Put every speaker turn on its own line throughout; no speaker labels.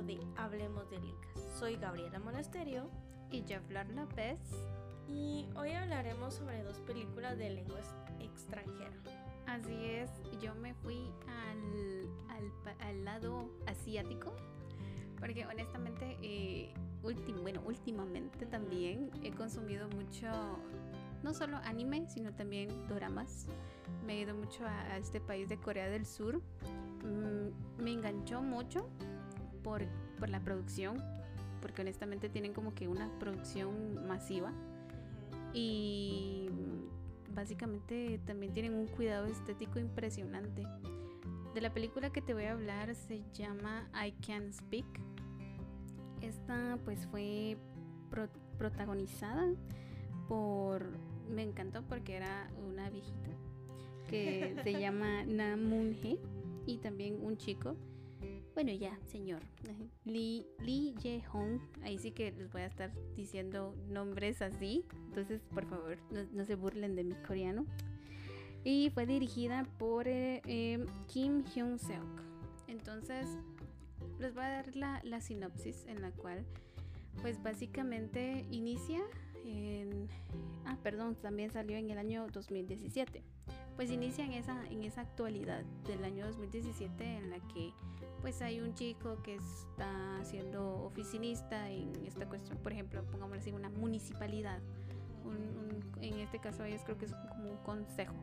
episodio de Hablemos de Licas. Soy Gabriela Monasterio
y yo Flor López.
Y hoy hablaremos sobre dos películas de lengua extranjera.
Así es, yo me fui al, al, lado asiático porque honestamente, eh, bueno, últimamente también he consumido mucho, no solo anime, sino también doramas. Me he ido mucho a este país de Corea del Sur Mm, me enganchó mucho por, la producción, porque honestamente tienen como que una producción masiva y básicamente también tienen un cuidado estético impresionante. De la película que te voy a hablar se llama I Can Speak. Esta pues fue protagonizada por... Me encantó porque era una viejita que se llama Na Moon Hee y también un chico. Bueno, ya, señor. Lee, Lee Jae-hong. Ahí sí que les voy a estar diciendo nombres así. Entonces, por favor, no, se burlen de mi coreano. Y fue dirigida por eh, em, Kim Hyun-seok. Entonces, les voy a dar la, la sinopsis en la cual, pues básicamente inicia en... Ah, perdón, también salió en el año 2017 pues inicia en esa, en esa actualidad del año 2017 en la que pues hay un chico que está siendo oficinista en esta cuestión, por ejemplo, pongámoslo así, una municipalidad. en este caso ellos creo que es como un consejo.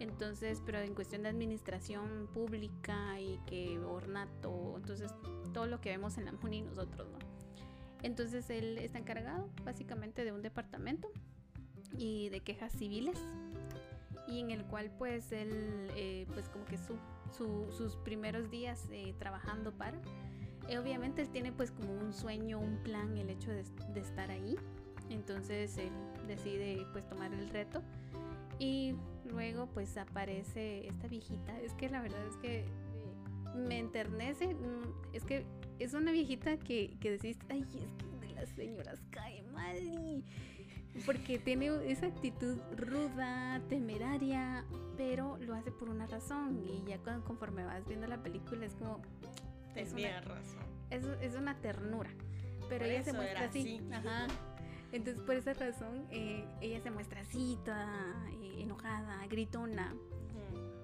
Entonces, pero en cuestión de administración pública y que ornato, entonces todo lo que vemos en la MUNI nosotros, ¿no? Entonces él está encargado básicamente de un departamento y de quejas civiles y en el cual pues él eh, pues como que su, sus primeros días eh, trabajando para. Eh, obviamente él tiene pues como un sueño un plan el hecho de, de, estar ahí. Entonces él decide pues tomar el reto. Y luego pues aparece esta viejita. Es que la verdad es que me enternece. Mm, es que es una viejita que, que decís ay es que de las señoras cae mal y porque tiene esa actitud ruda, temeraria, pero lo hace por una razón. Y ya conforme vas viendo la película es como...
Es una razón.
Es, una ternura. Pero ella se muestra así. Ajá. Entonces por esa razón eh, ella se muestra así, toda eh, enojada, gritona.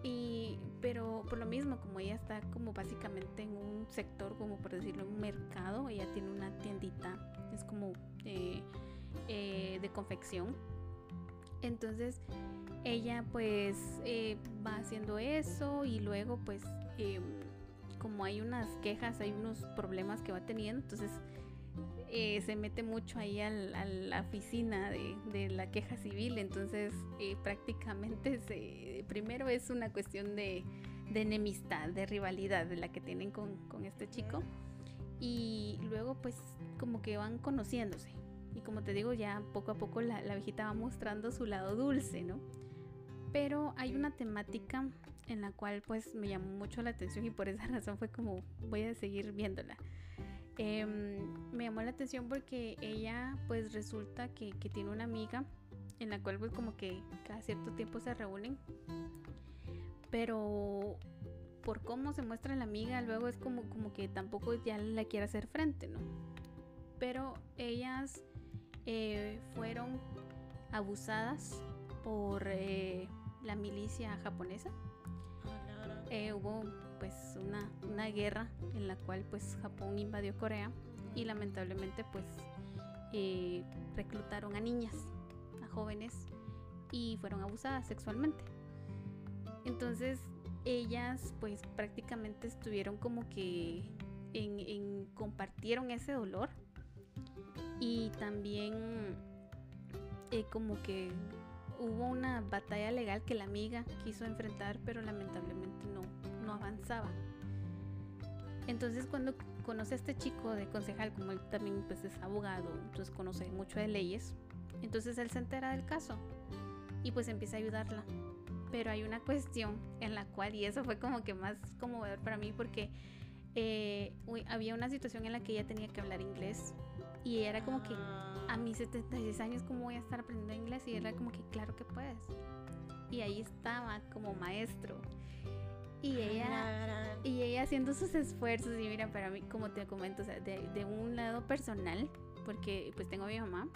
Y, pero por lo mismo, como ella está como básicamente en un sector, como por decirlo, un mercado, ella tiene una tiendita, es como eh, eh, de confección. Entonces ella pues eh, va haciendo eso y luego pues em, como hay unas quejas, hay unos problemas que va teniendo, entonces eh, se mete mucho ahí a la oficina de, la queja civil, entonces prácticamente se, primero es una cuestión de, enemistad, de rivalidad de la que tienen con, con este chico. Y luego pues como que van conociéndose y como te digo, ya poco a poco la, la viejita va mostrando su lado dulce, ¿no? Pero hay una temática en la cual pues me llamó mucho la atención y por esa razón fue como voy a seguir viéndola. Em, me llamó la atención porque ella pues resulta que, que, tiene una amiga en la cual pues como que cada cierto tiempo se reúnen. Pero por cómo se muestra la amiga luego es como, como que tampoco ya la quiere hacer frente, ¿no? Pero ellas eh, fueron abusadas por eh, la milicia japonesa. Eh, hubo pues una, una, guerra en la cual pues Japón invadió Corea y lamentablemente pues reclutaron a niñas, a jóvenes y fueron abusadas sexualmente. Entonces ellas pues prácticamente estuvieron como que en compartieron ese dolor y también eh, como que hubo una batalla legal que la amiga quiso enfrentar, pero lamentablemente no, no avanzaba. Entonces cuando conoce a este chico de concejal, como él también pues es abogado, entonces conoce mucho de leyes, entonces él se entera del caso y pues empieza a ayudarla. Pero hay una cuestión en la cual, y eso fue como que más conmovedor para mí porque eh, había una situación en la que ella tenía que hablar inglés y era como que a mis 76 años, ¿cómo voy a estar aprendiendo inglés? Y era como que, claro que puedes. Y ahí estaba como maestro. Y ella, y ella haciendo sus esfuerzos. Y mira, para mí, como te comento, o sea, de, de un lado personal, porque pues tengo a mi mamá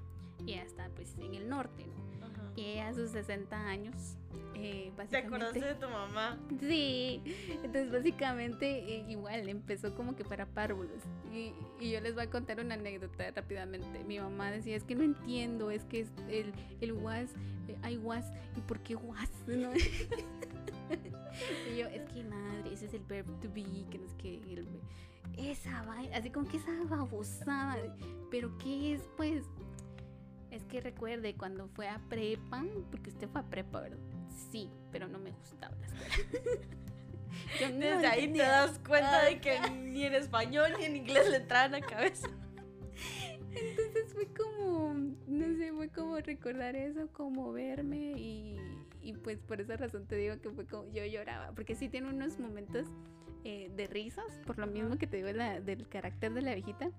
y ella está pues en el norte, ¿no? A sus 60 años, eh,
¿Te acordaste de tu mamá?
Sí, entonces básicamente eh, igual empezó como que para párvulos. Y, y, yo les voy a contar una anécdota rápidamente. Mi mamá decía, es que no entiendo, es que es el, el was, eh, hay was, ¿y por qué was? ¿No? y yo, es que madre, ese es el verb to be, que no es que el, esa vaina, así como que esa babosada, pero ¿qué es pues? Es que recuerde cuando fue a prepa, porque usted fue a prepa, ¿verdad? Sí, pero no me gustaba la escuela.
Desde ahí te das cuenta de que ni en español ni en inglés le entraban a la cabeza.
Entonces fue como, no sé, fue como recordar eso, como verme y, y pues por esa razón te digo que fue como yo lloraba, porque sí tiene unos momentos eh, de risas, por lo mismo que te digo la, del carácter de la viejita.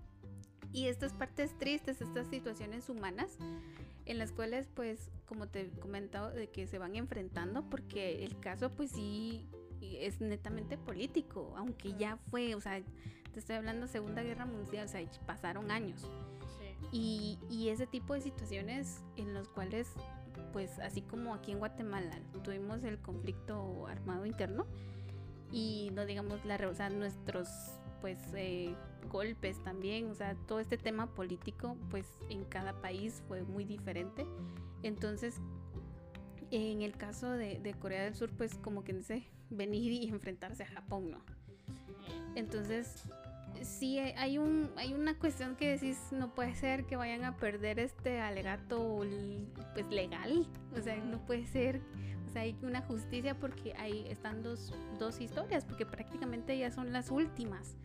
Y estas partes tristes, estas situaciones humanas en las cuales pues como te he comentado de que se van enfrentando porque el caso pues sí es netamente político, aunque ya fue, o sea, te estoy hablando Segunda Guerra Mundial, o sea, pasaron años. Sí. Y, y ese tipo de situaciones en los cuales pues así como aquí en Guatemala tuvimos el conflicto armado interno y no digamos la o sea, nuestros pues eh, golpes también, o sea, todo este tema político pues en cada país fue muy diferente. Entonces, en el caso de, Corea del Sur pues como que dice venir y enfrentarse a Japón, ¿no? Entonces, sí hay un hay una cuestión que decís no puede ser que vayan a perder este alegato pues legal o sea no puede ser o sea hay una justicia porque ahí están dos, dos historias porque prácticamente ya son las últimas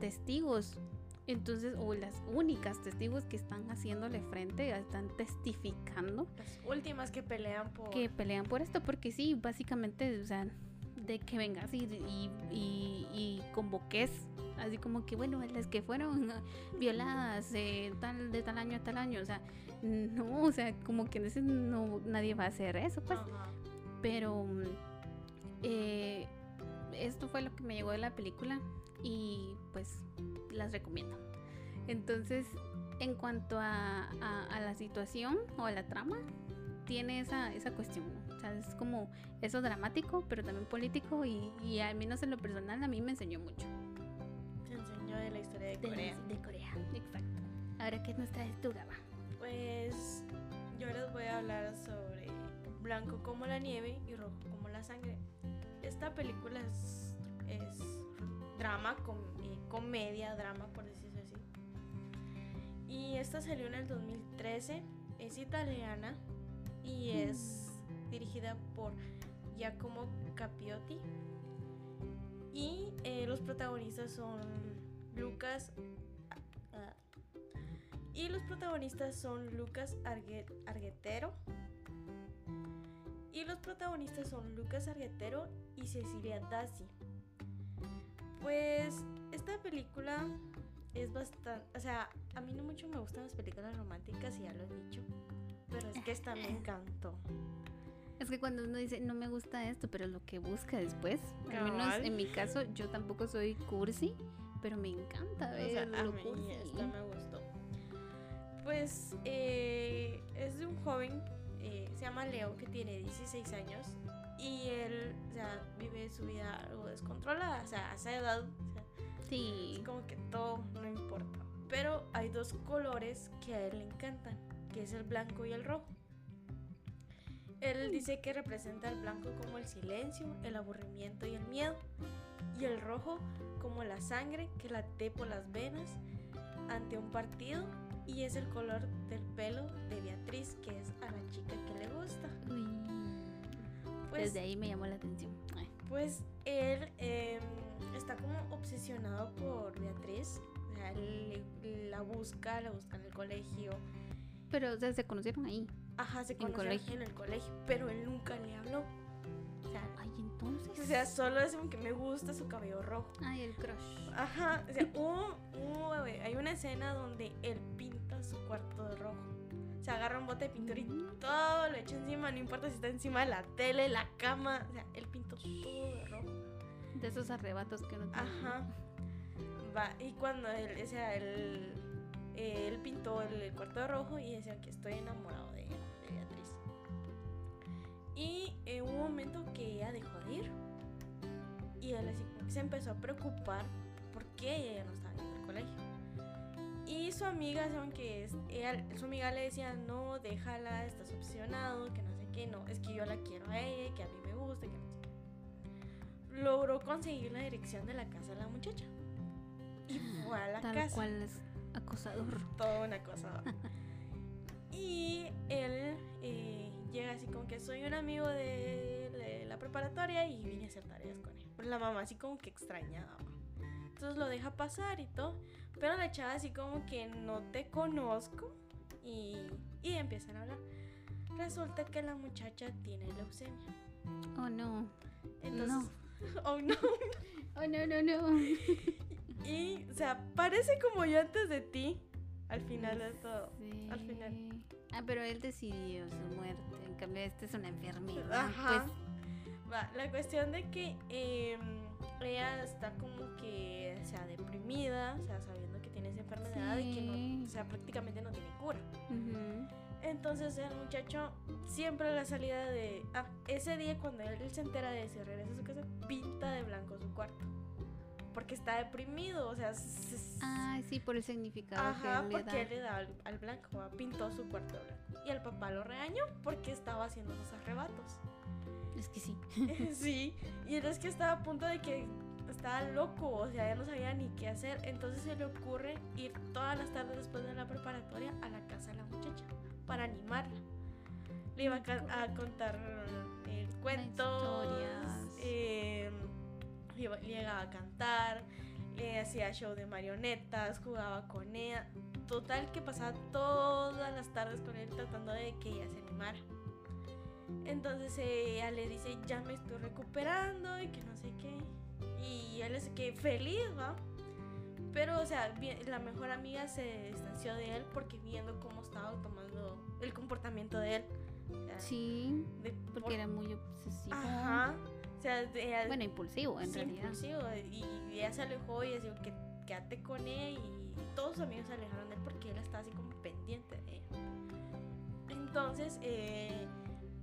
testigos. Entonces o las únicas testigos que están haciéndole frente están testificando.
Las últimas que pelean por
que pelean por esto porque sí básicamente o sea de que vengas y, y, y, y convoques así como que bueno las que fueron violadas de tal de tal año a tal año o sea no o sea como que no nadie va a hacer eso pues. Pero eh, esto fue lo que me llegó de la película y pues las recomiendo entonces en cuanto a, a, la situación o a la trama tiene esa, esa cuestión o sea es como eso dramático pero también político y, y al menos en lo personal a mí me enseñó mucho
de la historia de, Corea.
De Corea, exacto. Ahora, ¿qué nos traes tú, Gaba?
Pues yo les voy a hablar sobre Blanco como la nieve y Rojo como la sangre. Esta película es, es drama, com, eh, comedia, drama, por decirlo así. Y esta salió en el 2013. Es italiana y es dirigida por Giacomo Capiotti. Y eh, los protagonistas son Lucas. Ah, y los protagonistas son Lucas Arguetero. Y los protagonistas son Lucas Arguetero y Cecilia Dassi. Pues esta película es bastante. O sea, a mí no mucho me gustan las películas románticas, y ya lo he dicho. Pero es que esta me encantó.
Es que cuando uno dice no me gusta esto, pero lo que busca después, al menos en mi caso, yo tampoco soy cursi pero me encanta ver
a mí esta me gustó. Pues eh, es de un joven, eh, se llama Leo, que tiene 16 años y él, o sea, vive su vida algo descontrolada, o sea, a esa edad, o sea,
sí.
es como que todo no importa. Pero hay dos colores que a él le encantan, que es el blanco y el rojo. Él mm. dice que representa el blanco como el silencio, el aburrimiento y el miedo, y el rojo como la sangre que late por las venas ante un partido y es el color del pelo de Beatriz, que es a la chica que le gusta.
Pues, Desde ahí me llamó la atención.
Pues él em, está como obsesionado por Beatriz. O sea, él la busca, la busca en el colegio.
Pero o sea, se conocieron ahí.
Ajá, se conocieron en el colegio, pero él nunca le habló.
Ay, entonces.
O sea, solo es como que me gusta su cabello rojo.
Ay, el crush.
Ajá. O sea, hay una escena donde él pinta su cuarto de rojo. Se agarra un bote de pintura y todo lo echa encima. No importa si está encima de la tele, la cama. O sea, él pintó todo de rojo.
De esos arrebatos que no tiene.
Ajá. Va, y cuando él, o sea, él, él pintó el cuarto de rojo y decía que estoy enamorado de, de Beatriz. Y en un momento que ella dejó de ir. Y él así se empezó a preocupar porque ella ya no estaba en el colegio. Y su amiga, aunque es, ella, su amiga le decía, no, déjala, estás obsesionado, que no sé qué, no, es que yo la quiero a ella, que a mí me gusta, que no sé qué. Logró conseguir la dirección de la casa de la muchacha. Y fue a la
Tal
casa.
cual es acosador.
Toda una cosa. y él eh, llega así como que soy un amigo de, de la preparatoria y vine a hacer tareas con él. Pero la mamá así como que extrañaba. Entonces lo deja pasar y todo. Pero la chava así como que no te conozco y, y empiezan a hablar. Resulta que la muchacha tiene leucemia.
Oh no.
Entonces, oh no.
Oh no, no, no.
Y, o sea, parece como yo antes de ti. Al final de todo. Al final.
Sí. Ah, pero él decidió su muerte. En cambio, esta es una enfermedad.
Ajá.
Pues,
Va, la cuestión de que em, ella está como que, o sea, deprimida, o sea, sabiendo enfermedad y que no,
Sí.
o sea, prácticamente no tiene cura.
ujú.
Entonces el muchacho siempre a la salida de... Ah, ese día cuando él se entera de si regresa a su casa, pinta de blanco su cuarto. Porque está deprimido, o sea...
Ah, sí, por el significado
Ajá,
que le
porque
da.
él le da al, al blanco, ¿va? pintó su cuarto blanco. Y el papá lo regañó porque estaba haciendo esos arrebatos.
Es que sí.
sí, y él es que estaba a punto de que estaba loco, o sea, ya no sabía ni qué hacer. Entonces se le ocurre ir todas las tardes después de la preparatoria a la casa de la muchacha para animarla. Le iba a, contar eh, cuentos,
Historias.
eh, llegaba a cantar, le hacía show de marionetas, jugaba con ella. Total que pasaba todas las tardes con él tratando de que ella se animara. Entonces ella le dice, ya me estoy recuperando y que no sé qué. Y él es que feliz, ¿va? Pero, o sea, la mejor amiga se distanció de él porque viendo cómo estaba tomando el comportamiento de él. O sea,
Sí,
de- por-
porque era muy obsesivo.
Ajá. O sea, de- ella-
Bueno, impulsivo en
sí,
realidad.
impulsivo, Y ella se alejó y decía que quédate con él y todos sus amigos se alejaron de él porque él estaba así como pendiente de ella. Entonces, eh,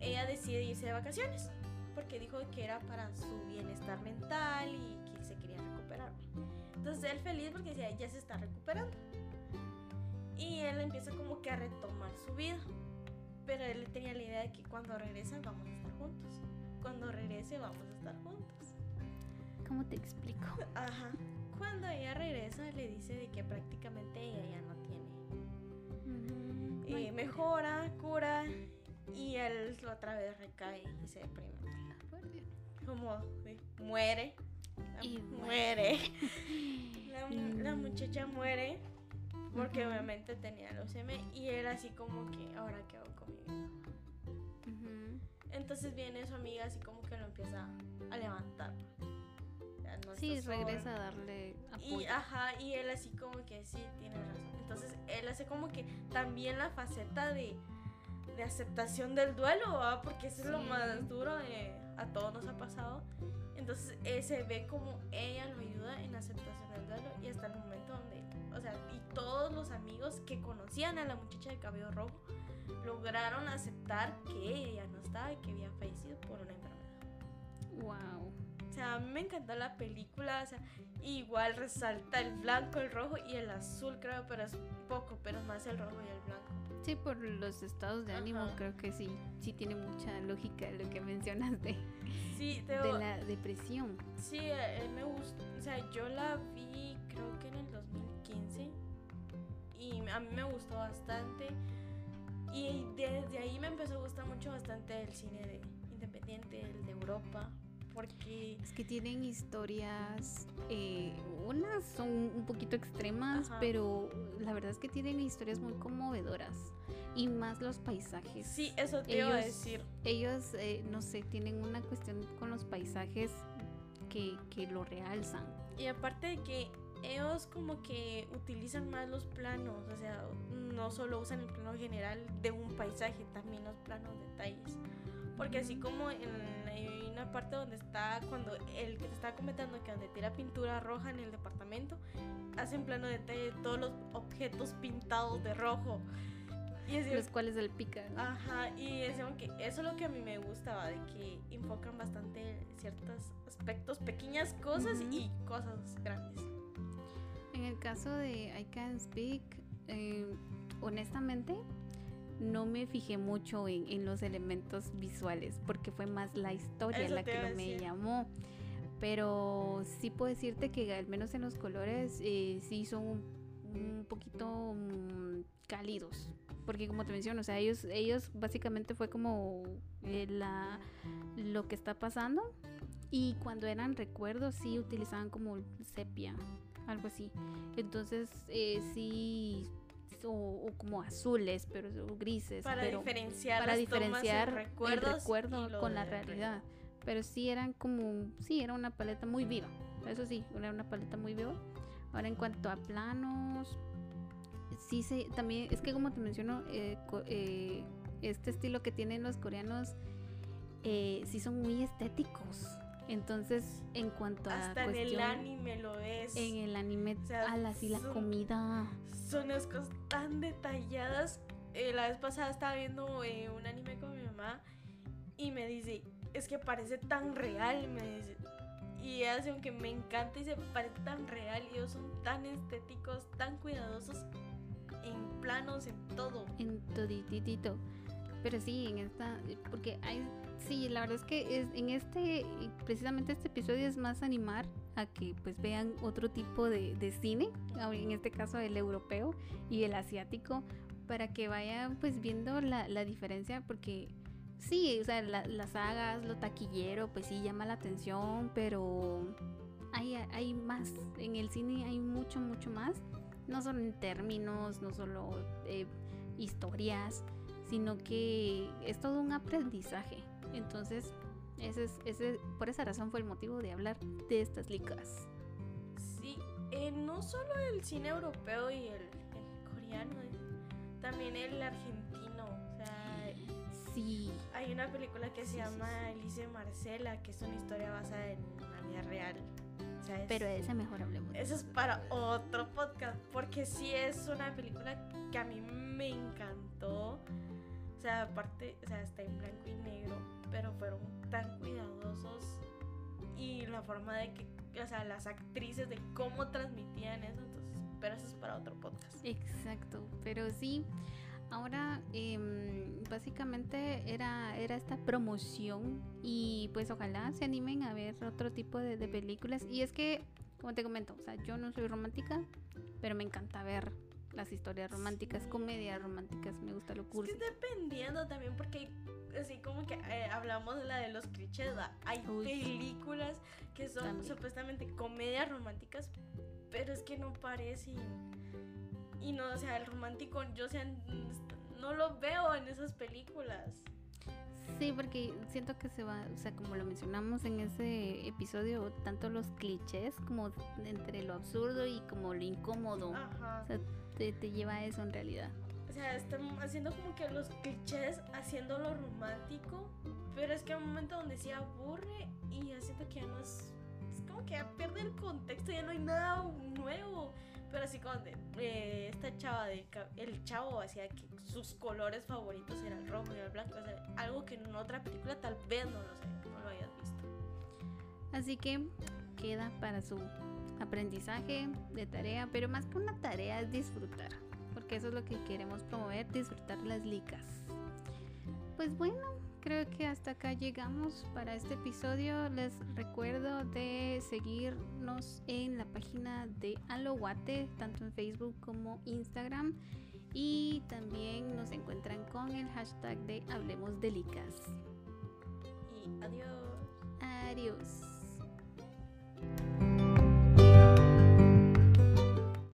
ella decide irse de vacaciones porque dijo que era para su bienestar mental y que se quería recuperar. Entonces él feliz porque decía, ya se está recuperando. Y él empieza como que a retomar su vida. Pero él tenía la idea de que cuando regresa vamos a estar juntos. Cuando regrese vamos a estar juntos.
¿Cómo te explico?
Ajá. Cuando ella regresa le dice de que prácticamente ella ya no tiene. Eh,
Ay,
mejora, cura y él otra vez recae y se deprime. Como muere. La-
Y
muere. La, mu- la muchacha muere porque obviamente tenía leucemia y él así como que ahora qué hago con mi vida.
Ujú.
Entonces viene su amiga así como que lo empieza a levantar. No
Sí,
solo.
regresa a darle apoyo.
Y, ajá, y él así como que sí, tiene razón. Entonces él hace como que también la faceta de, de aceptación del duelo, porque eso es lo
Sí.
más duro de a todos nos ha pasado. Entonces él se ve como ella lo ayuda en la aceptación del duelo y hasta el momento donde, o sea, y todos los amigos que conocían a la muchacha de cabello rojo lograron aceptar que ella no estaba y que había fallecido por una enfermedad.
Wow.
O sea, a mí me encantó la película, o sea, igual resalta el blanco, el rojo y el azul, creo, pero es poco, pero es más el rojo y el blanco.
Sí, por los estados de ánimo
Ajá.
creo que sí, sí tiene mucha lógica lo que mencionas de,
Sí, te
de la depresión.
sí, eh, me gustó, o sea, yo la vi creo que en el 2015 y a mí me gustó bastante y desde ahí me empezó a gustar mucho bastante el cine de independiente, el de Europa, porque
Es que tienen historias, eh, unas son un poquito extremas,
Ajá.
pero la verdad es que tienen historias muy conmovedoras. Y más los paisajes.
sí, eso te iba a
Ellos-
decir.
Ellos, eh, no sé, tienen una cuestión con los paisajes que, que lo realzan.
Y aparte de que ellos como que utilizan más los planos, o sea, no solo usan el plano general de un paisaje, también los planos detalles. Porque así como en, hay una parte donde está, cuando el que te estaba comentando que donde tira pintura roja en el departamento, hace en plano detalle todos los objetos pintados de rojo.
Y los cuales salpican.
Ajá, y es que eso es lo que a mí me gustaba, de que enfocan bastante ciertos aspectos, pequeñas cosas y cosas grandes.
En el caso de I Can Speak, eh, honestamente, no me fijé mucho en, los elementos visuales, porque fue más la historia la que me llamó. Pero sí puedo decirte que al menos en los colores eh, sí son un, poquito mm, cálidos. Porque como te menciono, o sea, ellos, ellos básicamente fue como eh, la, lo que está pasando. Y cuando eran recuerdos sí utilizaban como sepia, algo así. Entonces eh, sí o, como azules, pero grises.
Para diferenciar,
para diferenciar el recuerdo con la realidad. Pero sí eran como, sí, era una paleta muy viva. Eso sí, era una paleta muy viva. Ahora en cuanto a planos, sí se, también, es que como te menciono, eh, eh, este estilo que tienen los coreanos, eh, sí son muy estéticos. Entonces, en cuanto
a. Hasta en el anime lo es.
En el anime, a la, la comida.
Son unas cosas tan detalladas. Eh, la vez pasada estaba viendo eh, un anime con mi mamá y me dice: Es que parece tan real. Me dice. Y hace aunque me encanta y se parece tan real. Y ellos son tan estéticos, tan cuidadosos en planos, en todo.
En todititito. Pero sí, en esta. Porque hay Sí, la verdad es que es, en este, precisamente este episodio es más animar a que pues vean otro tipo de, cine, en este caso el europeo y el asiático, para que vayan pues viendo la, diferencia, porque sí, o sea, las sagas, lo taquillero, pues sí llama la atención, pero hay, hay más, en el cine hay mucho, mucho más, no solo en términos, no solo eh, historias, sino que es todo un aprendizaje. Entonces, ese es, ese, por esa razón fue el motivo de hablar de estas licas.
Sí, eh, no solo el cine europeo y el, coreano, también el argentino. O sea,
sí.
Hay una película que se llama Elise Marcela, que es una historia basada en una vida real.
Pero de ese mejor hablemos.
Eso es para otro podcast, porque sí es una película que a mí me encantó. Sea, aparte, o sea, está en blanco y negro pero fueron tan cuidadosos y la forma de que, o sea, las actrices de cómo transmitían eso, entonces, pero eso es para otro podcast.
Exacto, pero sí, ahora em, básicamente era, era esta promoción y pues ojalá se animen a ver otro tipo de películas y es que, como te comento, o sea, yo no soy romántica, pero me encanta ver las historias románticas, comedias románticas, me gusta lo cursi.
Es que dependiendo también porque así como que eh, hablamos de la de los clichés, hay películas que son supuestamente comedias románticas, pero es que no parecen. Y no, o sea, el romántico, yo sea, no lo veo en esas películas.
Sí, porque siento que se va, o sea, como lo mencionamos en ese episodio, tanto los clichés como entre lo absurdo y como lo incómodo. Ajá. O sea, te, te lleva a eso en realidad.
O sea, están haciendo como que los clichés, haciéndolo romántico, pero es que hay un momento donde se aburre y ya siento que ya no es. Es como que ya pierde el contexto, ya no hay nada nuevo. Pero así como eh, esta chava, de, el chavo hacía que sus colores favoritos eran el rojo y el blanco. O sea, algo que en otra película tal vez no lo sé, no lo hayas visto.
Así que queda para su aprendizaje de tarea, pero más que una tarea es disfrutar porque eso es lo que queremos promover, disfrutar las licas. Pues bueno, creo que hasta acá llegamos para este episodio. Les recuerdo de seguirnos en la página de Aloguate, tanto en Facebook como Instagram. Y también nos encuentran con el hashtag de Hablemos de Licas.
Y adiós.
Adiós.